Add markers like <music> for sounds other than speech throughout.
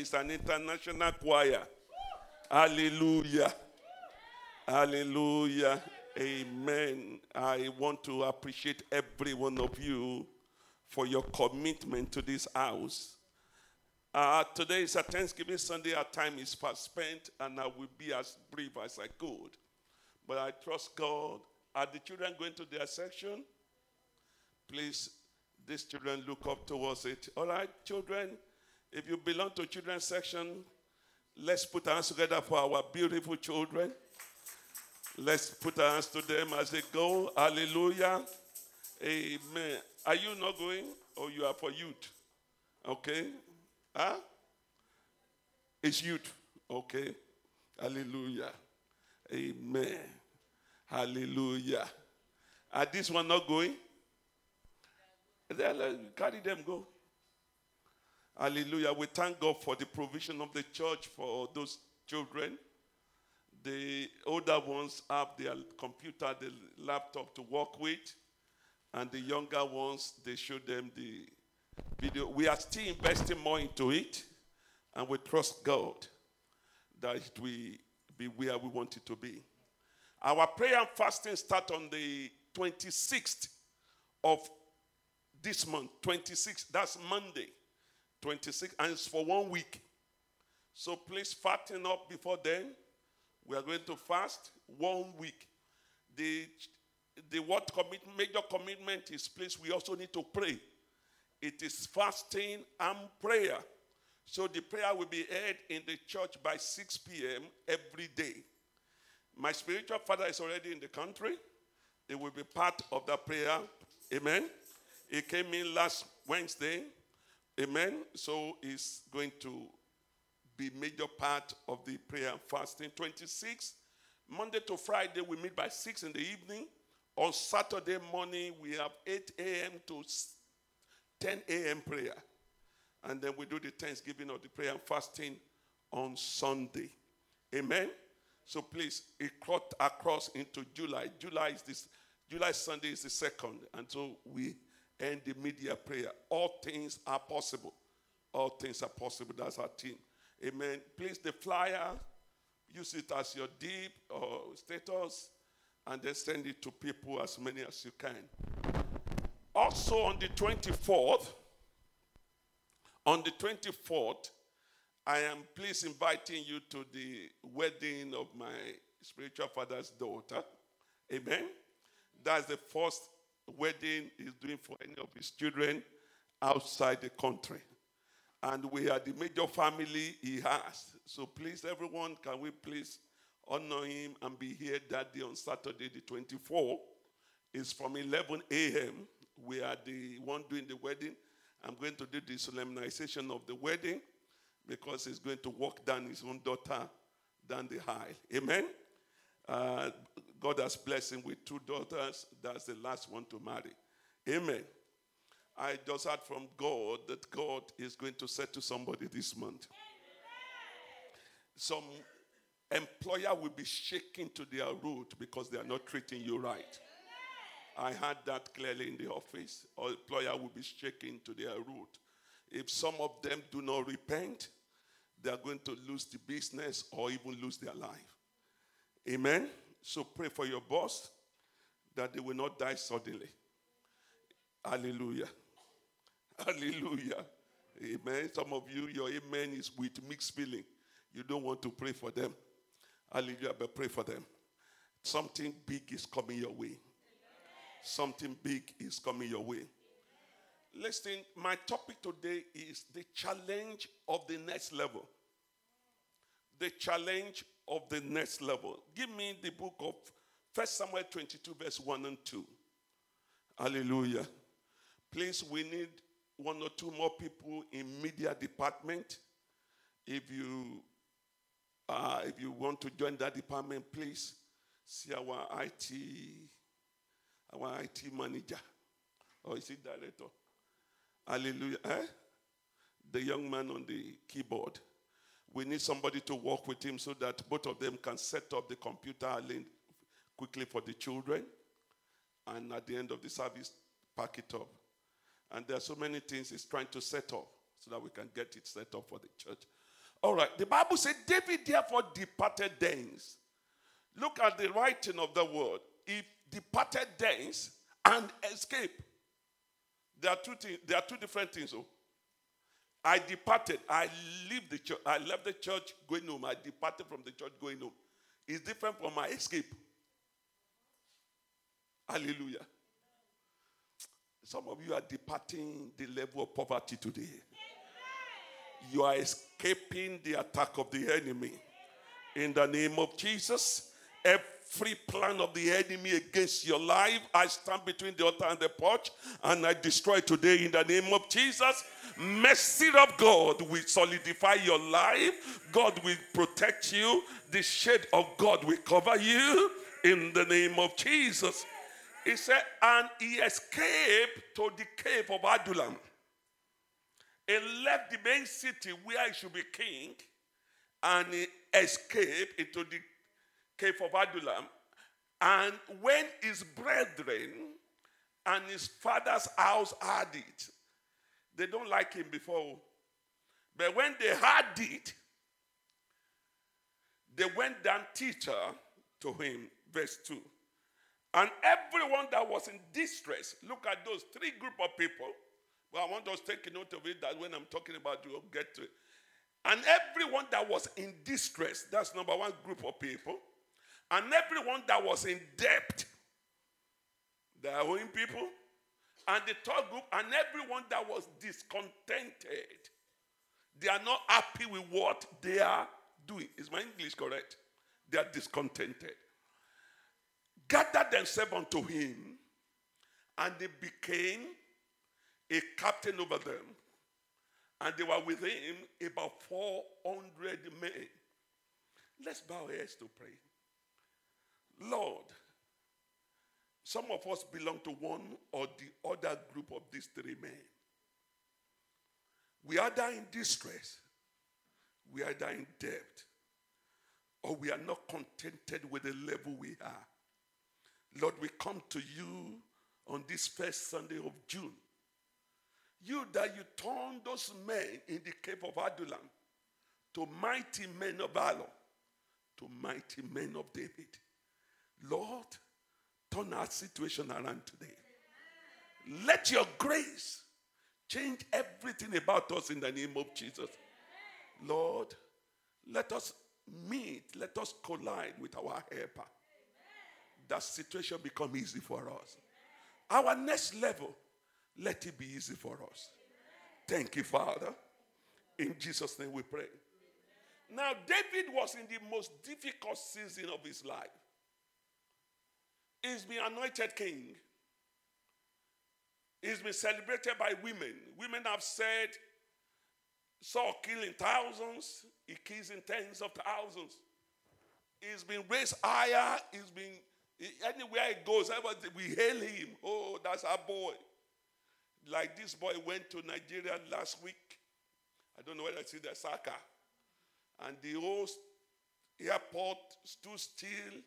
is an international choir. Hallelujah. Hallelujah. Amen. I want to appreciate every one of you for your commitment to this house. Uh, today is a Thanksgiving Sunday. Our time is fast spent, and I will be as brief as I could. But I trust God. Are the children going to their section? Please, these children look up towards it. All right, children, if you belong to children's section, let's put our hands together for our beautiful children. Let's put our hands to them as they go. Hallelujah. Amen. Are you not going or you are for youth? Okay. Huh? It's youth. Okay. Hallelujah. Amen. Hallelujah. Are this one not going? Carry them, go. Hallelujah. We thank God for the provision of the church for those children. The older ones have their computer, the laptop to work with, and the younger ones, they show them the video. We are still investing more into it, and we trust God that it will be where we want it to be. Our prayer and fasting start on the 26th of this month. 26th, that's Monday. 26th, and it's for one week. So please fatten up before then. We are going to fast one week. The, the what commit, major commitment is please, we also need to pray. It is fasting and prayer. So the prayer will be held in the church by 6 p.m. every day. My spiritual father is already in the country. It will be part of the prayer. Amen. He came in last Wednesday. Amen. So it's going to be major part of the prayer and fasting. 26, Monday to Friday, we meet by 6 in the evening. On Saturday morning, we have 8 a.m. to 10 a.m. prayer. And then we do the Thanksgiving of the prayer and fasting on Sunday. Amen. So please, it cut across into July. July is this July Sunday is the second. And so we end the media prayer. All things are possible. All things are possible. That's our team. Amen. Please, the flyer, use it as your deep or status, and then send it to people as many as you can. Also, on the 24th, on the 24th, I am please inviting you to the wedding of my spiritual father's daughter. Amen. That's the first wedding he's doing for any of his children outside the country. And we are the major family he has. So please, everyone, can we please honor him and be here that day on Saturday, the 24th? It's from 11 a.m. We are the one doing the wedding. I'm going to do the solemnization of the wedding because he's going to walk down his own daughter down the aisle. Amen. Uh, God has blessed him with two daughters. That's the last one to marry. Amen. I just heard from God that God is going to say to somebody this month. Some employer will be shaking to their root because they are not treating you right. I heard that clearly in the office. Or employer will be shaking to their root. If some of them do not repent, they are going to lose the business or even lose their life. Amen. So pray for your boss that they will not die suddenly. Hallelujah. Hallelujah. Amen. Some of you, your amen is with mixed feeling. You don't want to pray for them. Hallelujah. But pray for them. Something big is coming your way. Something big is coming your way. Listen, my topic today is the challenge of the next level. The challenge of the next level. Give me the book of 1 Samuel 22, verse 1 and 2. Hallelujah. Please, we need one or two more people in media department. If you uh, if you want to join that department, please see our IT our IT manager or is it director? Hallelujah. Eh? The young man on the keyboard. We need somebody to work with him so that both of them can set up the computer link quickly for the children. And at the end of the service, pack it up. And there are so many things he's trying to set up so that we can get it set up for the church. All right. The Bible said David therefore departed thence. Look at the writing of the word. He departed thence and escaped. There are two things, there are two different things. Oh. I departed. I left the church. I left the church going home. I departed from the church going home. It's different from my escape. Hallelujah. Some of you are departing the level of poverty today. You are escaping the attack of the enemy. In the name of Jesus, every plan of the enemy against your life, I stand between the altar and the porch and I destroy today in the name of Jesus. Mercy of God will solidify your life. God will protect you. The shade of God will cover you in the name of Jesus. He said, and he escaped to the cave of Adullam. He left the main city where he should be king and he escaped into the cave of Adullam. And when his brethren and his father's house heard it, they don't like him before. But when they heard it, they went down teacher to him, verse 2. And everyone that was in distress, look at those three group of people. Well, I want us take note of it that when I'm talking about you, get to it. And everyone that was in distress, that's number one group of people. And everyone that was in debt, are owing people. And the third group, and everyone that was discontented, they are not happy with what they are doing. Is my English correct? They are discontented gathered themselves unto him, and they became a captain over them. And they were with him about 400 men. Let's bow our heads to pray. Lord, some of us belong to one or the other group of these three men. We are either in distress, we are either in debt, or we are not contented with the level we are. Lord, we come to you on this first Sunday of June. You that you turned those men in the cave of Adullam to mighty men of valor, to mighty men of David. Lord, turn our situation around today. Let your grace change everything about us in the name of Jesus. Lord, let us meet, let us collide with our helper that situation become easy for us. Our next level, let it be easy for us. Thank you, Father. In Jesus' name we pray. Now, David was in the most difficult season of his life. He's been anointed king. He's been celebrated by women. Women have said, Saul killing thousands, he kills in tens of thousands. He's been raised higher, he's been Anywhere he goes, we hail him. Oh, that's our boy. Like this boy went to Nigeria last week. I don't know whether it's in the Saka. And the whole airport stood still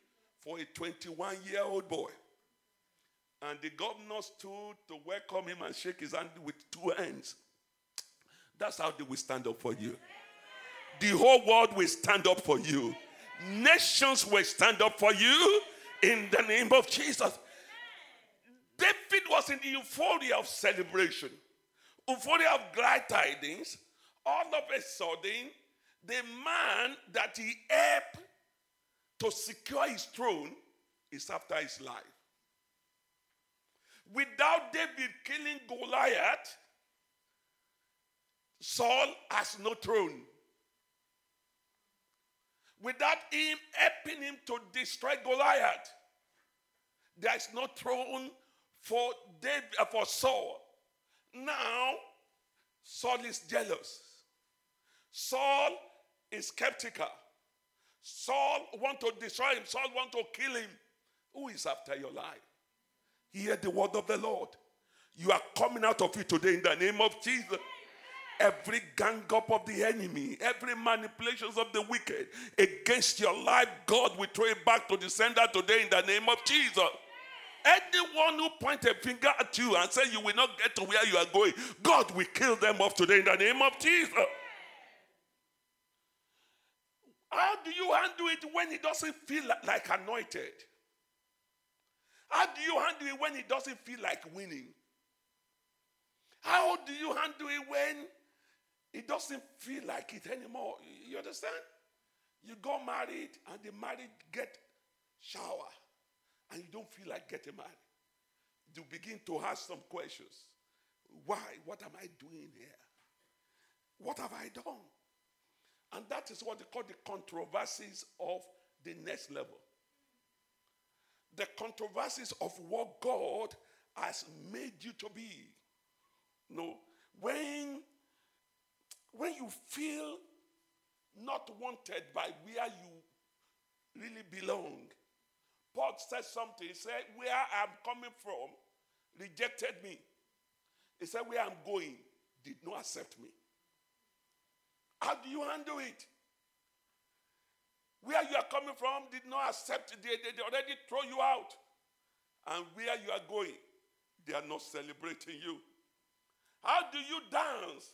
for a 21 year old boy. And the governor stood to welcome him and shake his hand with two hands. That's how they will stand up for you. The whole world will stand up for you. Nations will stand up for you in the name of Jesus. David was in the euphoria of celebration, euphoria of glad tidings. All of a sudden, the man that he helped to secure his throne is after his life. Without David killing Goliath, Saul has no throne without him helping him to destroy Goliath. There is no throne for David, uh, for Saul. Now, Saul is jealous. Saul is skeptical. Saul want to destroy him. Saul want to kill him. Who is after your life? Hear the word of the Lord. You are coming out of it today in the name of Jesus every gang up of the enemy, every manipulations of the wicked against your life, God will throw it back to the sender today in the name of Jesus. Anyone who point a finger at you and say you will not get to where you are going, God will kill them off today in the name of Jesus. How do you handle it when it doesn't feel like anointed? How do you handle it when it doesn't feel like winning? How do you handle it when it doesn't feel like it anymore? You understand? You got married and the married get shower and you don't feel like getting married. You begin to ask some questions. Why? What am I doing here? What have I done? And that is what they call the controversies of the next level. The controversies of what God has made you to be. No, when when you feel not wanted by where you really belong. Paul said something. He said, Where I'm coming from rejected me. He said, Where I'm going did not accept me. How do you handle it? Where you are coming from did not accept, they, they, they already throw you out. And where you are going, they are not celebrating you. How do you dance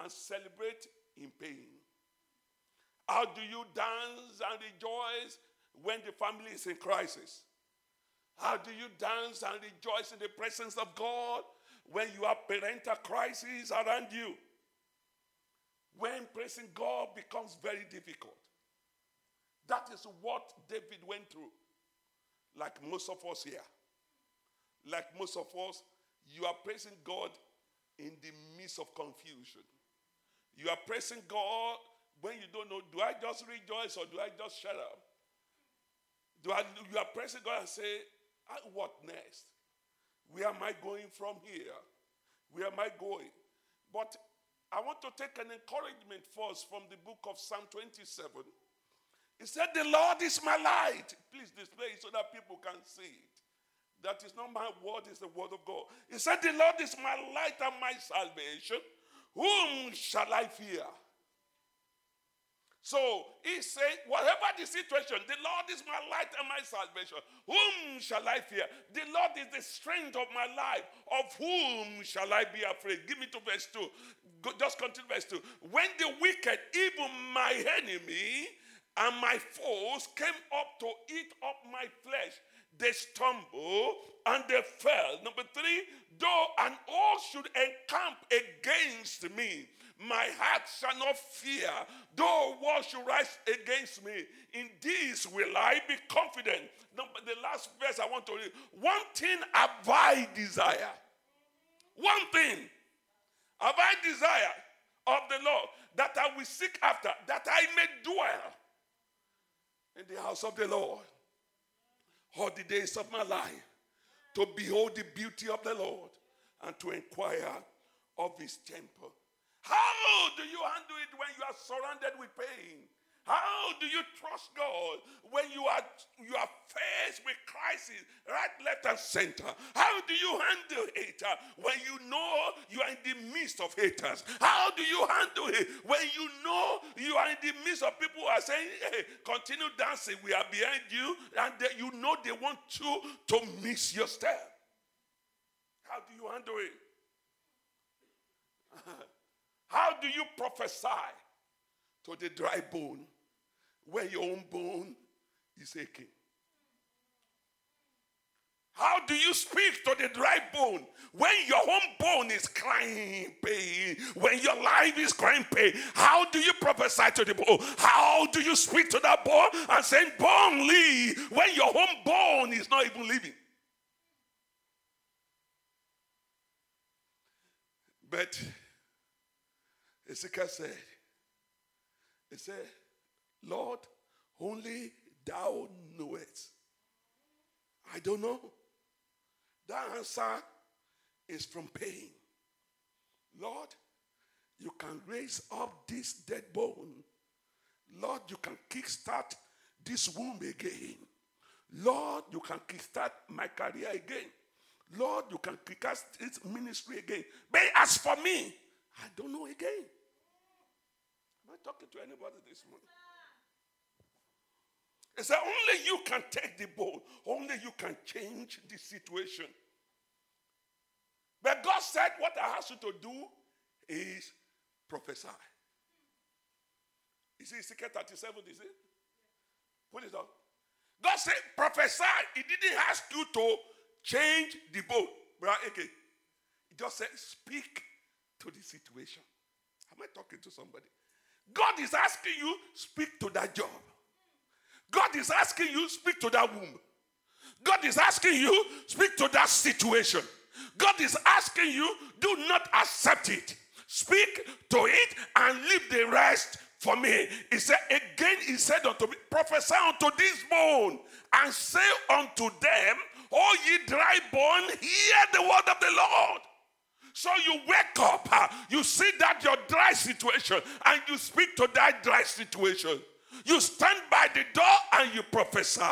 and celebrate in pain? How do you dance and rejoice when the family is in crisis? How do you dance and rejoice in the presence of God when you have parental crises around you? When praising God becomes very difficult. That is what David went through, like most of us here. Like most of us, you are praising God in the midst of confusion. You are praising God when you don't know, do I just rejoice or do I just shut up? Do I, you are praising God and say, ah, what next? Where am I going from here? Where am I going? But I want to take an encouragement first from the book of Psalm 27. He said, The Lord is my light. Please display it so that people can see it. That is not my word, it's the word of God. He said, The Lord is my light and my salvation. Whom shall I fear? So he said, Whatever the situation, the Lord is my light and my salvation. Whom shall I fear? The Lord is the strength of my life. Of whom shall I be afraid? Give me to verse 2. Go, just continue verse 2. When the wicked, even my enemy and my foes, came up to eat up my flesh, they stumbled and they fell. Number three, though an all should encamp against me, my heart shall not fear, though war should rise against me. In this will I be confident. Number, the last verse I want to read. One thing have I desire. One thing have I desire of the Lord that I will seek after, that I may dwell in the house of the Lord all the days of my life, to behold the beauty of the Lord and to inquire of his temple. How do you handle it when you are surrounded with pain? How do you trust God when you are you are faced with crisis right, left, and center? How do you handle it uh, when you know you are in the midst of haters? How do you handle it when you know you are in the midst of people who are saying, "Hey, continue dancing, we are behind you," and they, you know they want you to miss your step? How do you handle it? <laughs> How do you prophesy to the dry bone when your own bone is aching? How do you speak to the dry bone when your own bone is crying pain? When your life is crying pain? How do you prophesy to the bone? Oh, how do you speak to that bone and say, Bone, leave when your own bone is not even living? But Ezekiel said, He said, Lord, only thou knowest. I don't know. That answer is from pain. Lord, you can raise up this dead bone. Lord, you can kickstart this womb again. Lord, you can kickstart my career again. Lord, you can kickstart this ministry again. But as for me, I don't know again. Am I talking to anybody this morning? It's that only you can take the bone, only you can change the situation. But God said, What I ask you to do is prophesy. Is it Ezekiel 37? Is it? Put it up. God said, prophesy. He didn't ask you to change the boat. Brother He just said, speak to the situation. Am I talking to somebody? God is asking you, speak to that job. God is asking you, speak to that womb. God is asking you, speak to that situation. God is asking you, do not accept it. Speak to it and leave the rest for me. He said, Again, he said unto me, Prophesy unto this bone and say unto them, O ye dry bone, hear the word of the Lord. So you wake up, you see that your dry situation, and you speak to that dry situation. You stand by the door and you prophesy.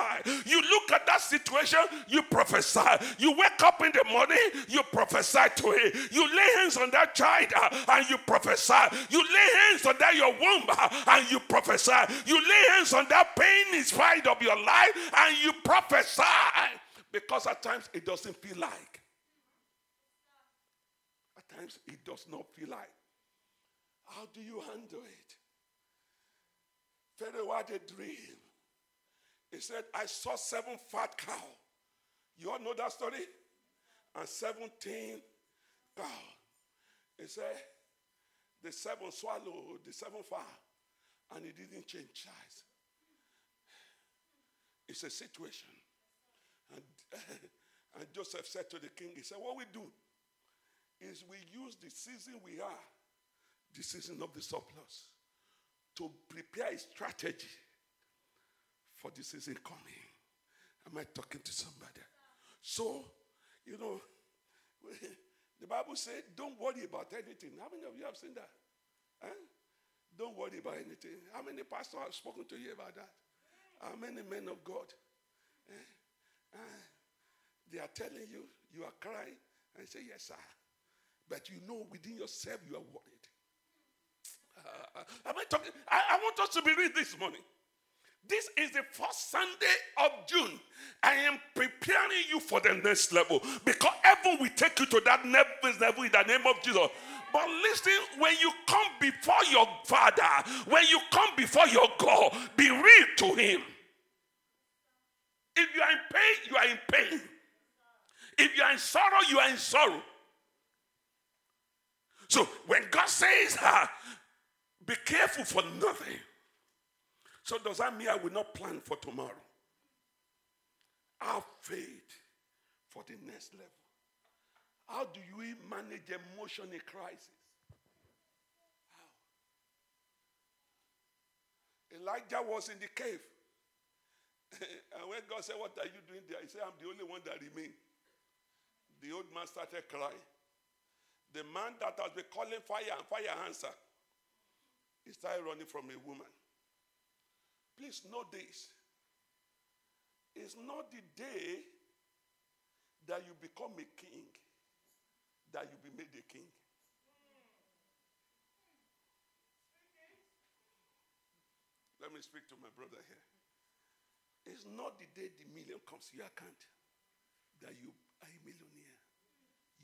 You look at that situation, you prophesy. You wake up in the morning, you prophesy to it. You lay hands on that child uh, and you prophesy. You lay hands on that your womb uh, and you prophesy. You lay hands on that pain inside of your life and you prophesy. Because at times it doesn't feel like. At times it does not feel like. How do you handle it? Pharaoh had a dream. He said, I saw seven fat cows. You all know that story? And 17 cows. He said, the seven swallowed the seven fat, and it didn't change size. It's a situation. And, <laughs> and Joseph said to the king, he said, What we do is we use the season we are, the season of the surplus to prepare a strategy for the season coming. Am I talking to somebody? So, you know, <laughs> the Bible said, don't worry about anything. How many of you have seen that? Huh? Don't worry about anything. How many pastors have spoken to you about that? How many men of God? Eh? Uh, they are telling you, you are crying, and say, Yes, sir. But you know within yourself you are worried. Uh, am I talking? I, I want us to be read this morning. This is the first Sunday of June. I am preparing you for the next level because heaven will take you to that next level in the name of Jesus. But listen, when you come before your Father, when you come before your God, be real to Him. If you are in pain, you are in pain. If you are in sorrow, you are in sorrow. So when God says, uh, be careful for nothing. So, does that mean I will not plan for tomorrow? Have faith for the next level. How do you manage emotion in crisis? How? Elijah was in the cave. <laughs> and when God said, What are you doing there? He said, I'm the only one that remained. The old man started crying. The man that has been calling fire and fire answered. He started running from a woman. Please know this. It's not the day that you become a king that you be made a king. Let me speak to my brother here. It's not the day the million comes to your account that you are a millionaire.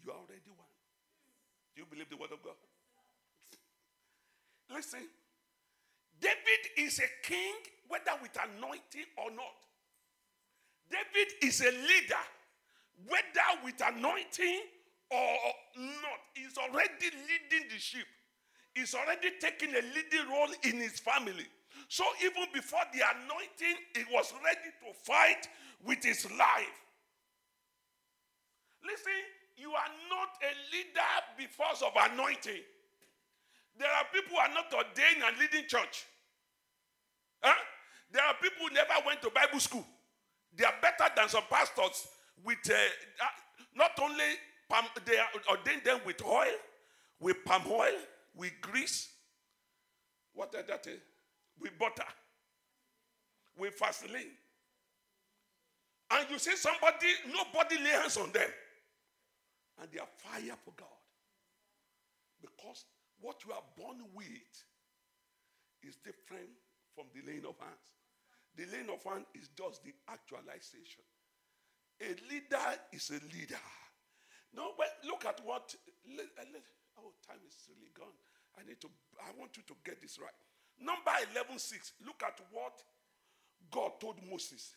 You are already one. Do you believe the word of God? Listen, David is a king whether with anointing or not. David is a leader whether with anointing or not. He's already leading the sheep. He's already taking a leading role in his family. So even before the anointing, he was ready to fight with his life. Listen, you are not a leader because of anointing. There are people who are not ordained and leading church. Huh? There are people who never went to Bible school. They are better than some pastors with uh, uh, not only palm, they are ordained them with oil, with palm oil, with grease. What is that? With butter, with Vaseline. And you see somebody, nobody lay hands on them. And they are fire for God. Because what you are born with is different from the laying of hands. The laying of hands is just the actualization. A leader is a leader. No, but look at what. Eh, oh, time is really gone. I need to. I want you to get this right. Number 11, 6. Look at what God told Moses,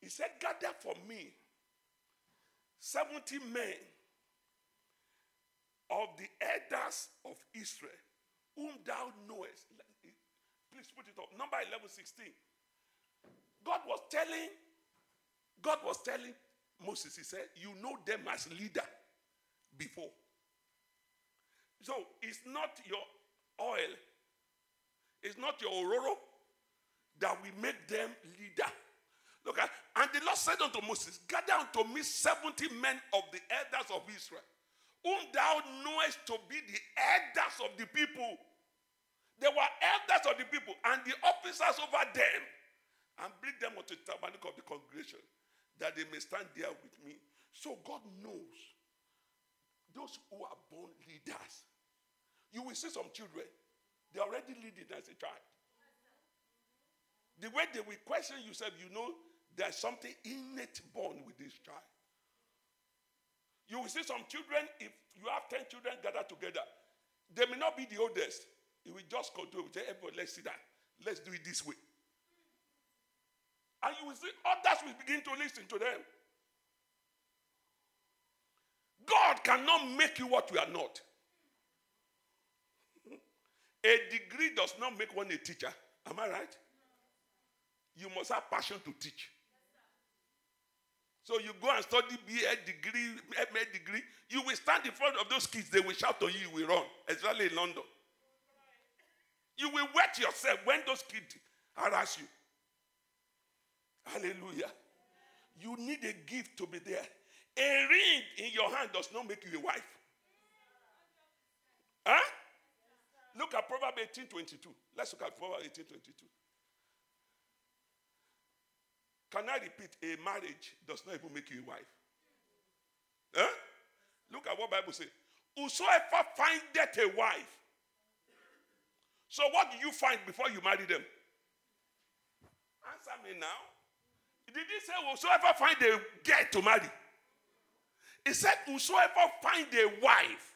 He said, Gather for me 70 men of the elders of Israel, whom thou knowest. Please put it up. Number 11, 16. God was telling, God was telling Moses, he said, You know them as leader before. So it's not your oil, it's not your ororo that will make them leader. Look at, and the Lord said unto Moses, Gather unto me 70 men of the elders of Israel, whom thou knowest to be the elders of the people. They were elders of the people and the officers over them, and bring them unto the tabernacle of the congregation, that they may stand there with me. So God knows those who are born leaders. You will see some children, they're already leading as a child. The way they will question yourself, you know there's something innate born with this child. You will see some children, if you have 10 children gathered together, they may not be the oldest. It will just control, say, everybody, let's sit down. Let's do it this way. And you will see others will begin to listen to them. God cannot make you what you are not. <laughs> A degree does not make one a teacher. Am I right? You must have passion to teach. So you go and study BA degree, MA degree. You will stand in front of those kids. They will shout on you. You will run, especially in London. You will wet yourself when those kids harass you. Hallelujah. You need a gift to be there. A ring in your hand does not make you a wife. Huh? Look at Proverbs 18 22. Let's look at Proverbs 18 22. Can I repeat? A marriage does not even make you a wife. Huh? Look at what Bible says. Whosoever findeth a wife. So what do you find before you marry them? Answer me now. Did he say whosoever find a girl to marry? He said, whosoever find a wife,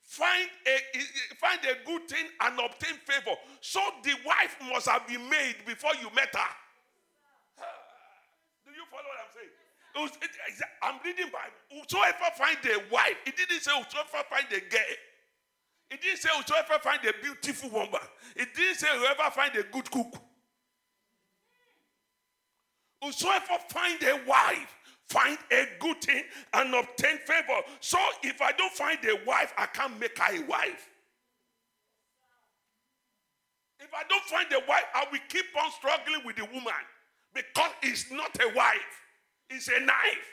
find a find a good thing and obtain favor. So the wife must have been made before you met her follow what I'm saying? I'm reading Bible. Whosoever find a wife, it didn't say whosoever find a girl. It didn't say whosoever find a beautiful woman. It didn't say whoever find a good cook. Whosoever find a wife, find a good thing and obtain favor. So if I don't find a wife, I can't make her a wife. If I don't find a wife, I will keep on struggling with the woman. Because it's not a wife, it's a knife.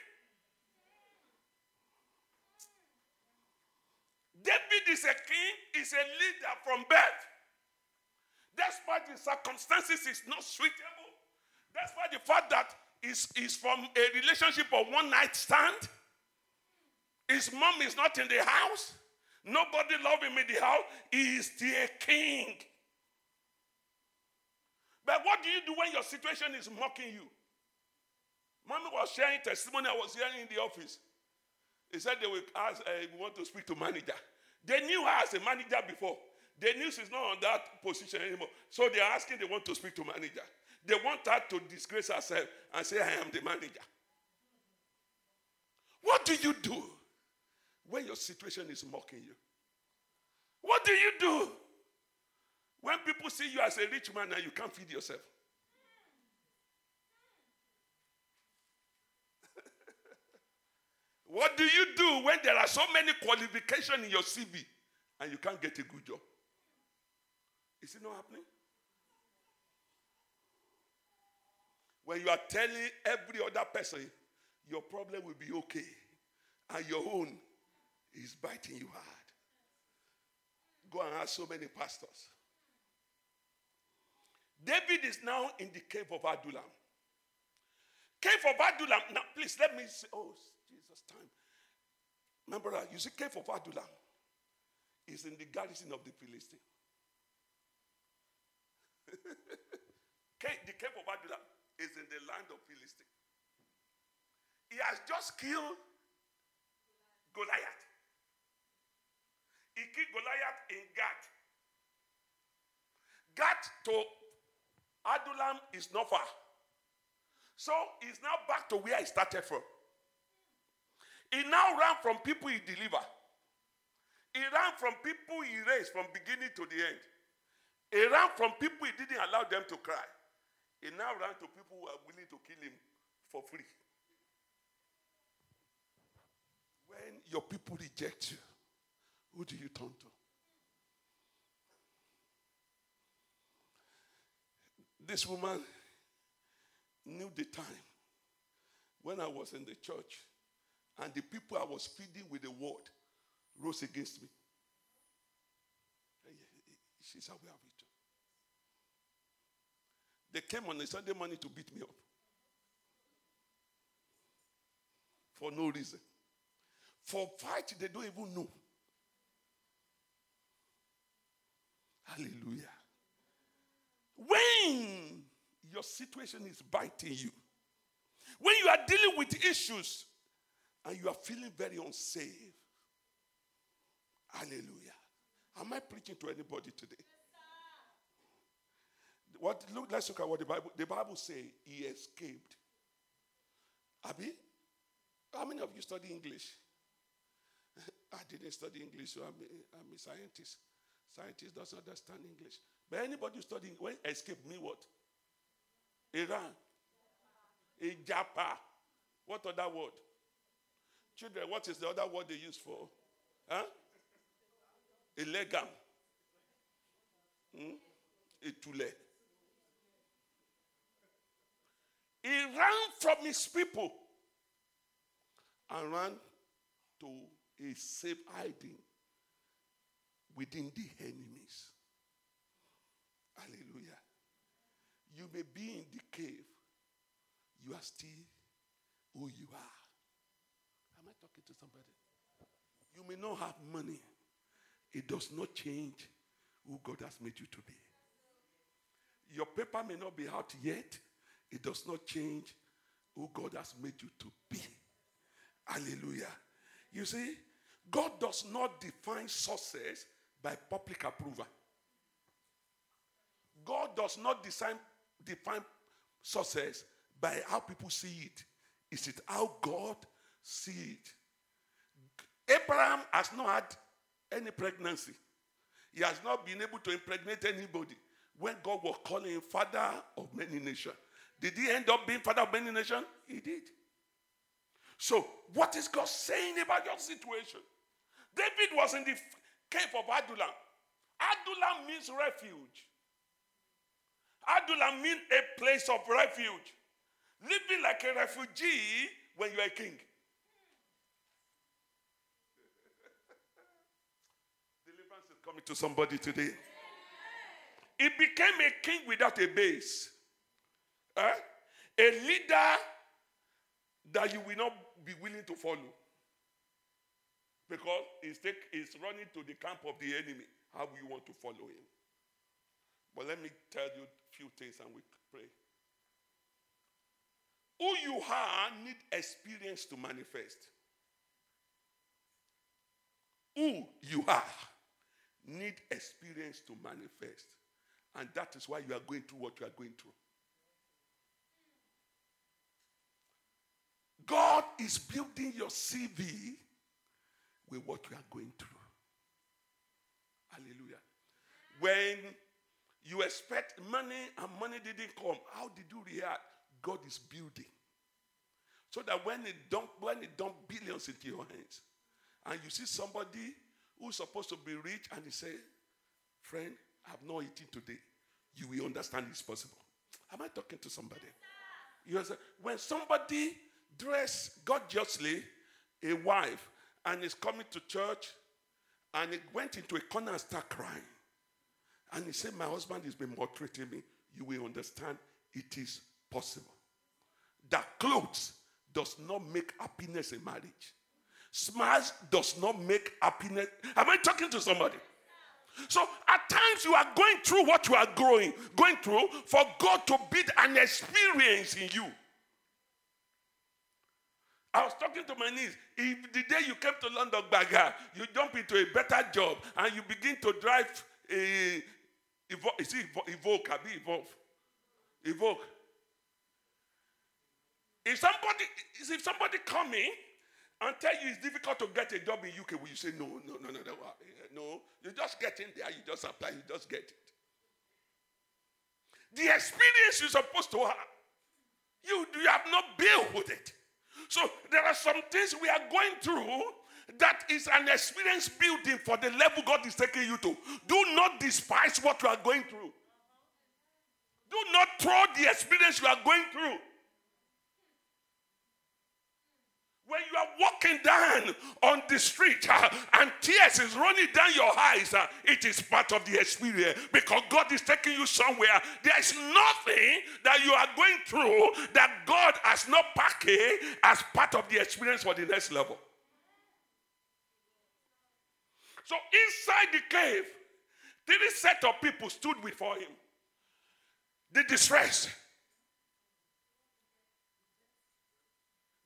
David is a king, is a leader from birth. Despite the circumstances, is not suitable. Despite the fact that is is from a relationship of one night stand. His mom is not in the house. Nobody love him in the house. He is still king. What do you do when your situation is mocking you? Mommy was sharing testimony I was hearing in the office. He said they will ask, uh, we want to speak to manager. They knew her as a manager before. They knew she's not on that position anymore. So they're asking, they want to speak to manager. They want her to disgrace herself and say, I am the manager. What do you do when your situation is mocking you? What do you do? When people see you as a rich man and you can't feed yourself. <laughs> what do you do when there are so many qualifications in your CV and you can't get a good job? Is it not happening? When you are telling every other person your problem will be okay and your own is biting you hard. Go and ask so many pastors. David is now in the cave of Adullam. Cave of Adullam. Now, please let me say, oh, Jesus, time. Remember that. You see, cave of Adullam is in the garrison of the Philistine. <laughs> the cave of Adullam is in the land of Philistine. He has just killed Goliath. He killed Goliath in Gath. Gath to Adullam is not far. So he's now back to where he started from. He now ran from people he delivered. He ran from people he raised from beginning to the end. He ran from people he didn't allow them to cry. He now ran to people who are willing to kill him for free. When your people reject you, who do you turn to? This woman knew the time when I was in the church and the people I was feeding with the word rose against me. She's aware of it. They came on a Sunday morning to beat me up. For no reason. For fight they don't even know. Hallelujah. When your situation is biting you, when you are dealing with issues and you are feeling very unsafe, hallelujah. Am I preaching to anybody today? What look, let's look at what the Bible the Bible say he escaped. Abi, how many of you study English? <laughs> I didn't study English, so I'm a, I'm a scientist. Scientist doesn't understand English. But anybody studying when escape me what? Iran. A Japa. What other word? Children, what is the other word they use for? Huh? Illegal. Hmm? Etule. He ran from his people and ran to a safe hiding within the enemies. Hallelujah. You may be in the cave, you are still who you are. Am I talking to somebody? You may not have money, it does not change who God has made you to be. Your paper may not be out yet, it does not change who God has made you to be. Hallelujah. You see, God does not define success by public approval. God does not design, define success by how people see it. Is it how God see it? Abraham has not had any pregnancy. He has not been able to impregnate anybody when God was calling him father of many nations. Did he end up being father of many nations? He did. So, what is God saying about your situation? David was in the cave of Adullam. Adullam means refuge. Adullam means a place of refuge. Living like a refugee when you're a king. <laughs> Deliverance is coming to somebody today. He became a king without a base. Eh? A leader that you will not be willing to follow. Because he's, take, he's running to the camp of the enemy. How will you want to follow him? But let me tell you few things and we pray. Who you are need experience to manifest. Who you are need experience to manifest. And that is why you are going through what you are going through. God is building your CV with what you are going through. Hallelujah. When you expect money and money didn't come, how did you react? God is building. So that when it dump, when it dump billions into your hands, and you see somebody who's supposed to be rich and he say, friend, I've not eaten today, you will understand it's possible. Am I talking to somebody? You say, when somebody dress gorgeously, a wife, and is coming to church, and he went into a corner and start crying. And he said, My husband has been maltreating me. You will understand it is possible. That clothes does not make happiness in marriage. Smiles does not make happiness. Am I talking to somebody? So at times you are going through what you are growing, going through for God to build an experience in you. I was talking to my niece. If the day you came to London Baga, you jump into a better job and you begin to drive a, is it Evoque, be Evolve. Evoque. If somebody, if somebody coming and tell you it's difficult to get a job in UK, will you say no, no, no, no, no, uh, no? You just get in there, you just apply, you just get it. The experience you're supposed to have, you, you have not built with it. So there are some things we are going through that is an experience building for the level God is taking you to. Do not despise what you are going through. Do not throw the experience you are going through. When you are walking down on the street uh, and tears is running down your eyes, uh, it is part of the experience because God is taking you somewhere. There is nothing that you are going through that God has not packaged as part of the experience for the next level. So inside the cave, three set of people stood before him. The distress,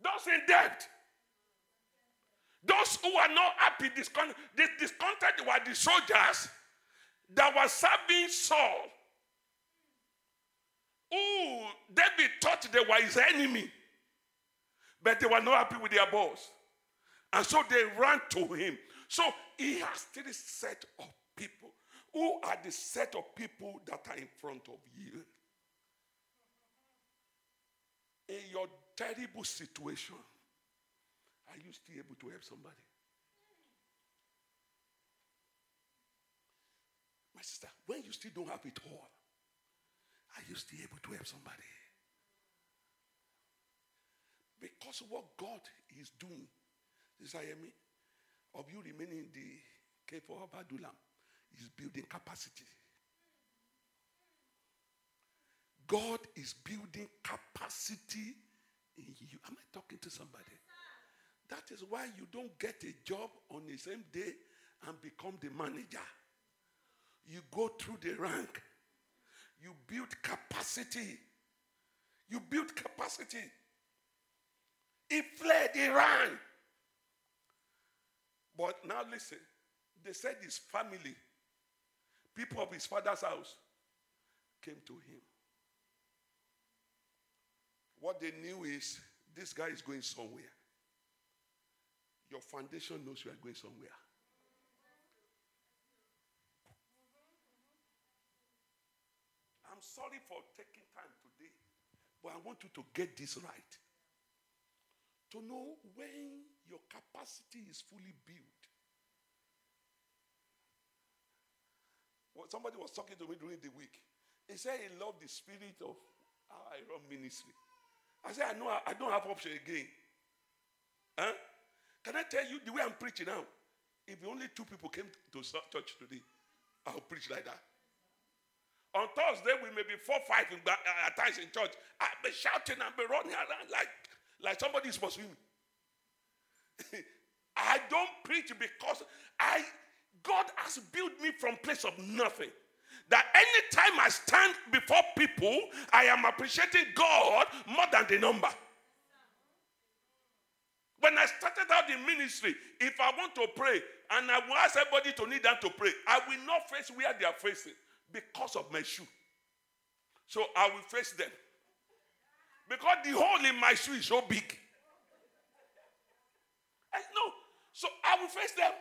those in debt, those who are not happy, discontent, this discontent were the soldiers that were serving Saul. Who David thought they were his enemy, but they were not happy with their boss. And so they ran to him. So he has three set of people. Who are the set of people that are in front of you? In your terrible situation, are you still able to help somebody? My sister, when you still don't have it all, are you still able to help somebody? Because of what God is doing, is I me, of you remaining in the cave of Adullam is building capacity. God is building capacity in you. Am I talking to somebody? That is why you don't get a job on the same day and become the manager. You go through the rank. You build capacity. You build capacity. He fled, he ran. But now listen, they said his family, people of his father's house, came to him. What they knew is this guy is going somewhere. Your foundation knows you are going somewhere. I'm sorry for taking time today, but I want you to get this right. To know when your capacity is fully built. Well, somebody was talking to me during the week. He said he loved the spirit of how I run ministry. I said, I know I don't have option again. Huh? Can I tell you the way I'm preaching now? If only two people came to church today, I'll preach like that. On Thursday, we may be four, five in, uh, at times in church. I'll be shouting and be running around like, like somebody is pursuing me. <laughs> I don't preach because I God has built me from place of nothing. That anytime I stand before people, I am appreciating God more than the number. When I started out in ministry, if I want to pray and I will ask everybody to kneel down to pray, I will not face where they are facing because of my shoe. So I will face them. Because the hole in my shoe is so big. I know. So I will face them.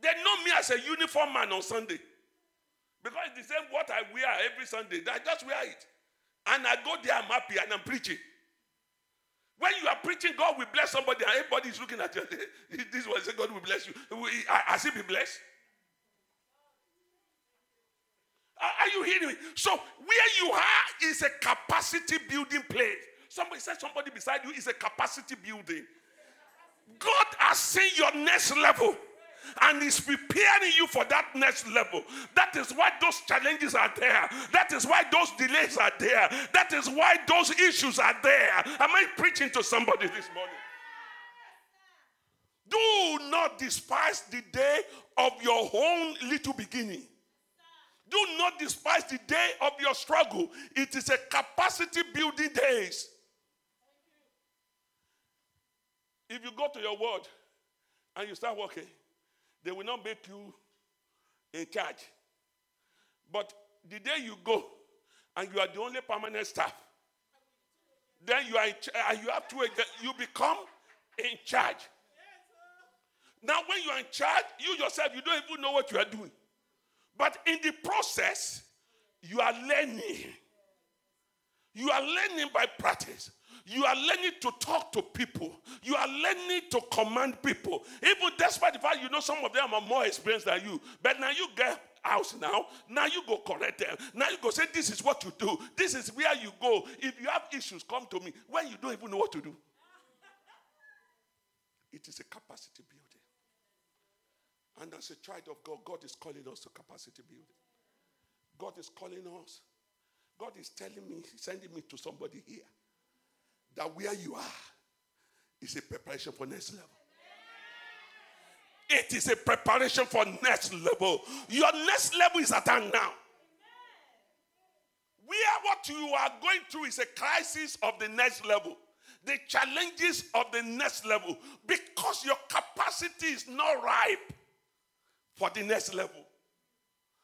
They know me as a uniform man on Sunday. Because it's the same what I wear every Sunday. I just wear it. And I go there, I'm happy, and I'm preaching. When you are preaching, God will bless somebody, and everybody is looking at you. <laughs> this one say God will bless you. Has he been blessed? Are you hearing me? So where you are is a capacity building place. Somebody said somebody beside you is a capacity building. God has seen your next level and is preparing you for that next level. That is why those challenges are there. That is why those delays are there. That is why those issues are there. Am I preaching to somebody this morning? Do not despise the day of your own little beginning. Do not despise the day of your struggle. It is a capacity building days. If you go to your word and you start working, they will not make you in charge. But the day you go and you are the only permanent staff. Then you are ch- you have to you become in charge. Now, when you are in charge, you yourself you don't even know what you are doing. But in the process, you are learning. You are learning by practice. You are learning to talk to people. You are learning to command people. Even despite the fact you know some of them are more experienced than you. But now you get house now. Now you go correct them. Now you go say, This is what you do. This is where you go. If you have issues, come to me. When you don't even know what to do. It is a capacity building. And as a child of God, God is calling us to capacity building. God is calling us. God is telling me, sending me to somebody here that where you are is a preparation for next level. It is a preparation for next level. Your next level is at hand now. Where what you are going through is a crisis of the next level. The challenges of the next level. Because your capacity is not ripe for the next level.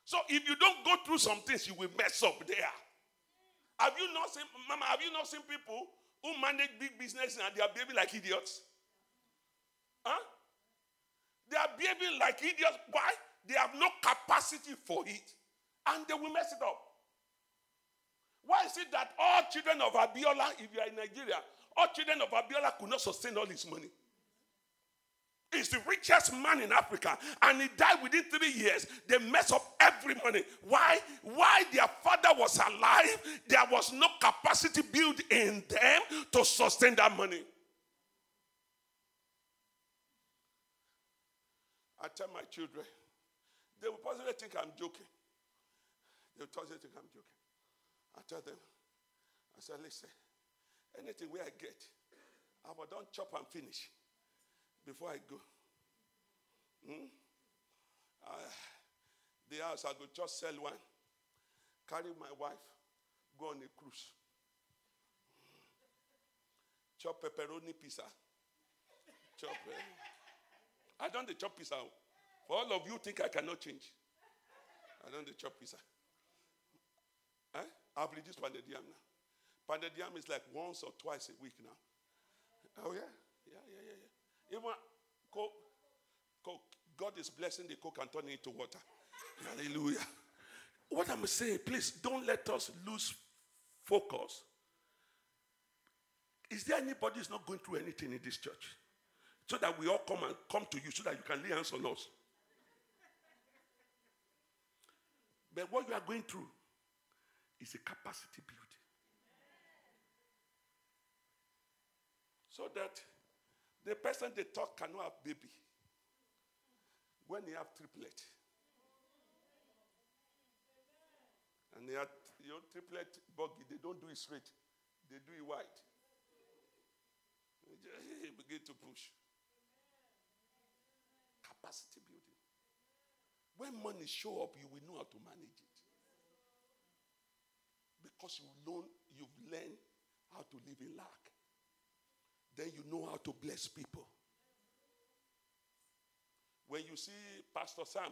So if you don't go through some things, you will mess up there. Have you not seen, Mama, have you not seen people who manage big business and they are behaving like idiots? Huh? They are behaving like idiots. Why? They have no capacity for it. And they will mess it up. Why is it that all children of Abiola, if you are in Nigeria, all children of Abiola could not sustain all this money? He's the richest man in Africa, and he died within three years. They mess up every money. Why? Why their father was alive, there was no capacity built in them to sustain that money. I tell my children, they will possibly think I'm joking. They will possibly think I'm joking. I tell them, I said, listen, anything where I get, I will don't chop and finish before I go. Hmm? Uh, the house, I could just sell one, carry my wife, go on a cruise. Chop pepperoni pizza. Chop. Eh? I don't the chop pizza. For all of you think I cannot change. I don't the chop pizza. Eh? I've reduced pounded yam now. Pounded yam is like once or twice a week now. Oh yeah. Even coke, coke, God is blessing the coke and turning it to water. Hallelujah. What I'm saying, please don't let us lose focus. Is there anybody who's not going through anything in this church? So that we all come and come to you so that you can lay hands on us. But what you are going through is a capacity building. So that the person they talk cannot have baby when they have triplet. And they have your triplet buggy, they don't do it straight, they do it wide. They <laughs> begin to push. Capacity building. When money show up, you will know how to manage it. Because you learn, you've learned how to live in lack. Then you know how to bless people. When you see Pastor Sam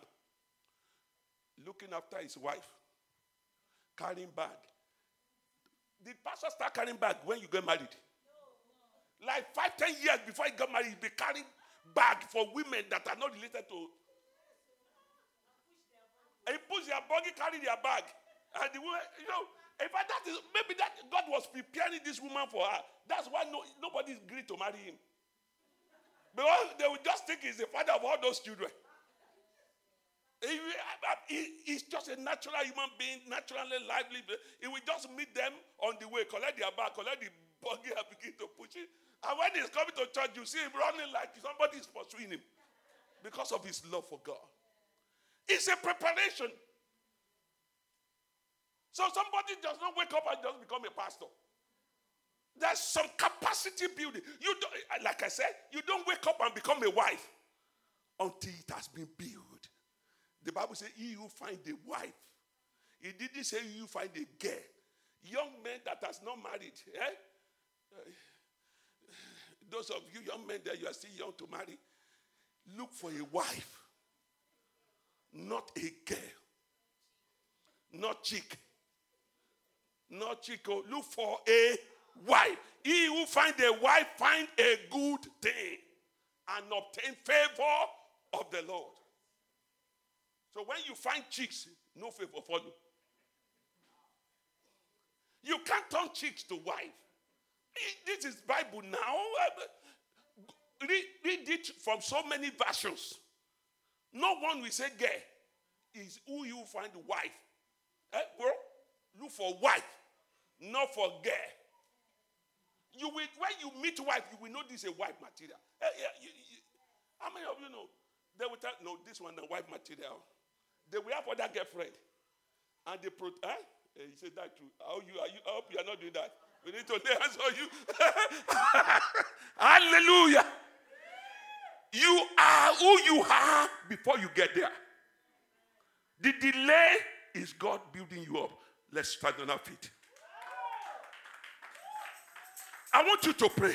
looking after his wife, carrying bag. Did pastor start carrying bag when you get married? Like five, ten years before he got married, he'd be carrying bag for women that are not related to. He puts their buggy, carry their bag. And the woman, you know, in fact, that is maybe that God was preparing this woman for her. That's why no, nobody agreed to marry him. Because they would just think he's the father of all those children. He, he, he's just a natural human being, naturally lively. He will just meet them on the way, collect their bag, collect the buggy, and begin to push it. And when he's coming to church, you see him running like somebody is pursuing him because of his love for God. It's a preparation. So somebody does not wake up and just become a pastor. There's some capacity building. You don't, like I said, you don't wake up and become a wife until it has been built. The Bible says, "He who find a wife." It didn't say you find a girl. Young men that has not married, eh? Those of you young men that you are still young to marry, look for a wife, not a girl, not chick. Not chico. Look for a wife. He who find a wife find a good thing and obtain favor of the Lord. So when you find chicks, no favor for You You can't turn chicks to wife. This is Bible now. Read, read it from so many versions. No one will say gay is who you find wife. Eh, bro? Look for wife, not for gay. You will, when you meet wife, you will know this is a wife material. Eh, yeah, you, you, how many of you know? They will tell, no, this one the wife material. They will have other girlfriend. And they, pro, eh? eh he said that too. How you, are you, I hope you are not doing that. We need to <laughs> lay hands on you. <laughs> Hallelujah. You are who you are before you get there. The delay is God building you up. Let's stand on our feet. I want you to pray.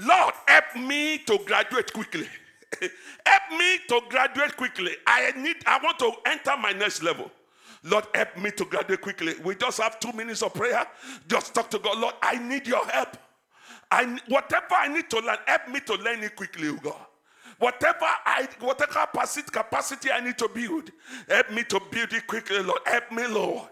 Lord, help me to graduate quickly. <laughs> help me to graduate quickly. I need I want to enter my next level. Lord, help me to graduate quickly. We just have two minutes of prayer. Just talk to God. Lord, I need your help. I, whatever I need to learn, help me to learn it quickly, oh God. Whatever I, whatever capacity, capacity I need to build, help me to build it quickly, Lord. Help me, Lord.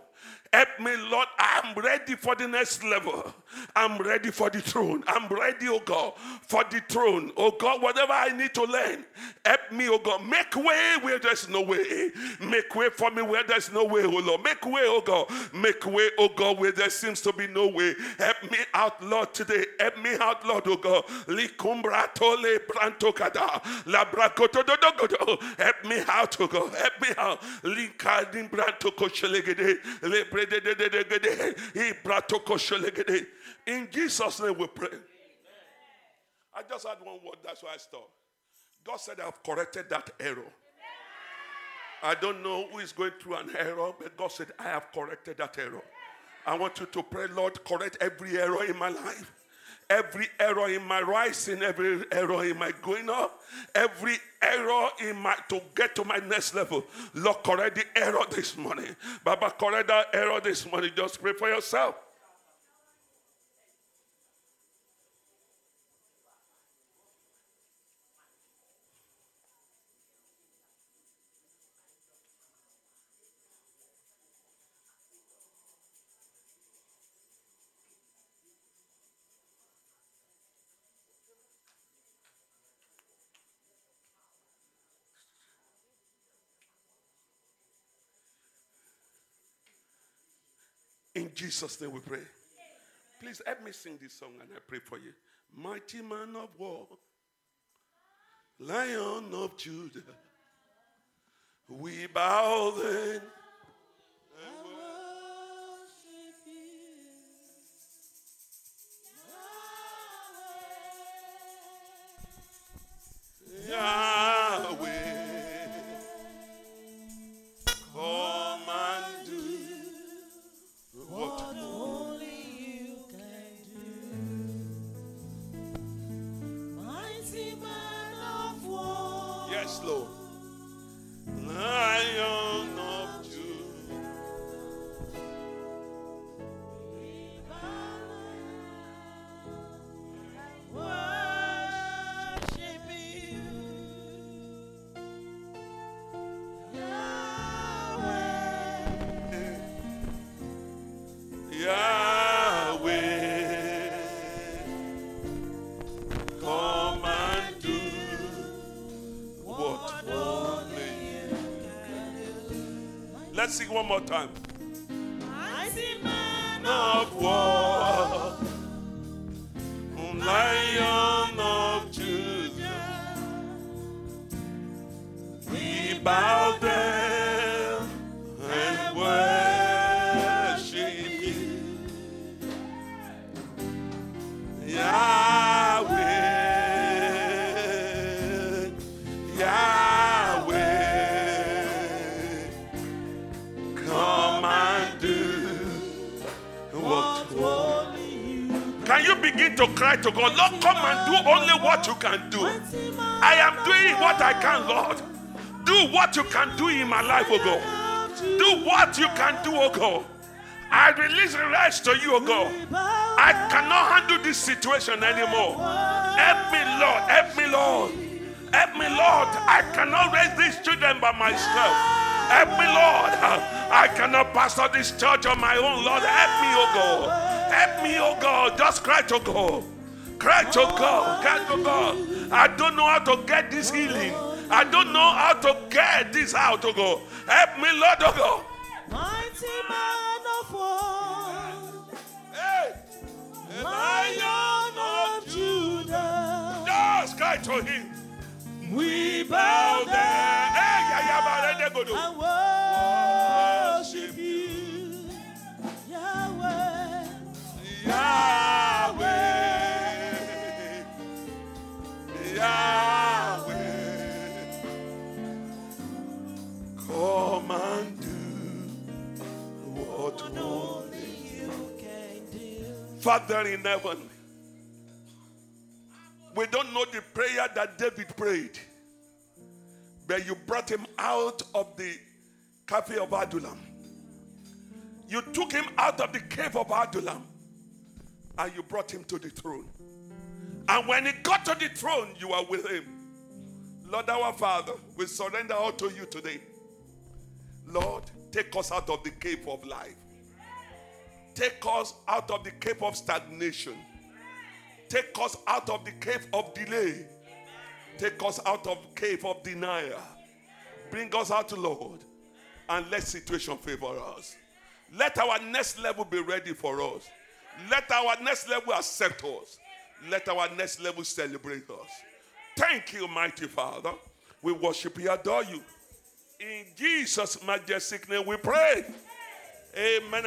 Help me, Lord. I'm ready for the next level. I'm ready for the throne. I'm ready, oh God, for the throne. Oh God, whatever I need to learn, help me, oh God. Make way where there's no way. Make way for me where there's no way, oh Lord. Make way, oh God. Make way, oh God, where there seems to be no way. Help me out, Lord, today. Help me out, Lord, oh God. Likumbra tole brantokada. Labrakoto dodogodo. Help me out, oh God. Help me out. Linkadim brantoko shelegede. Lebre in Jesus' name we pray. I just had one word, that's why I stopped. God said, I've corrected that error. I don't know who is going through an error, but God said, I have corrected that error. I want you to pray, Lord, correct every error in my life every error in my rising, every error in my going up, every error in my to get to my next level. Lord, correct the error this morning. Baba, correct that error this morning. Just pray for yourself. In Jesus' name we pray. Please help me sing this song and I pray for you. Mighty man of war, lion of Judah, we bow then. Let's sing one more time. Cry to God, Lord, come and do only what you can do. I am doing what I can, Lord. Do what you can do in my life, oh God. Do what you can do, oh God. I release rest to you, O God. I cannot handle this situation anymore. Help me, Lord. Help me, Lord. Help me, Lord. I cannot raise these children by myself. Help me, Lord. <laughs> I cannot pastor this church on my own, Lord. Help me, oh God. Help me, oh God. Just cry to God. Cry to God. Cry to God. I don't know how to get this healing. I don't know how to get this out, oh God. Help me, Lord, oh God. Mighty man of war, Hey. Lion of Judah, Just cry to him. we bow down Hey, yeah, yeah, Father in heaven. We don't know the prayer that David prayed, but you brought him out of the cafe of Adullam. You took him out of the cave of Adullam and you brought him to the throne. And when he got to the throne, you were with him. Lord our Father, we surrender all to you today. Lord, take us out of the cave of life. Take us out of the cave of stagnation. Take us out of the cave of delay. Take us out of the cave of denial. Bring us out, Lord, and let situation favor us. Let our next level be ready for us. Let our next level accept us. Let our next level celebrate us. Thank you, mighty Father. We worship you, adore you. In Jesus' majestic name we pray. Amen.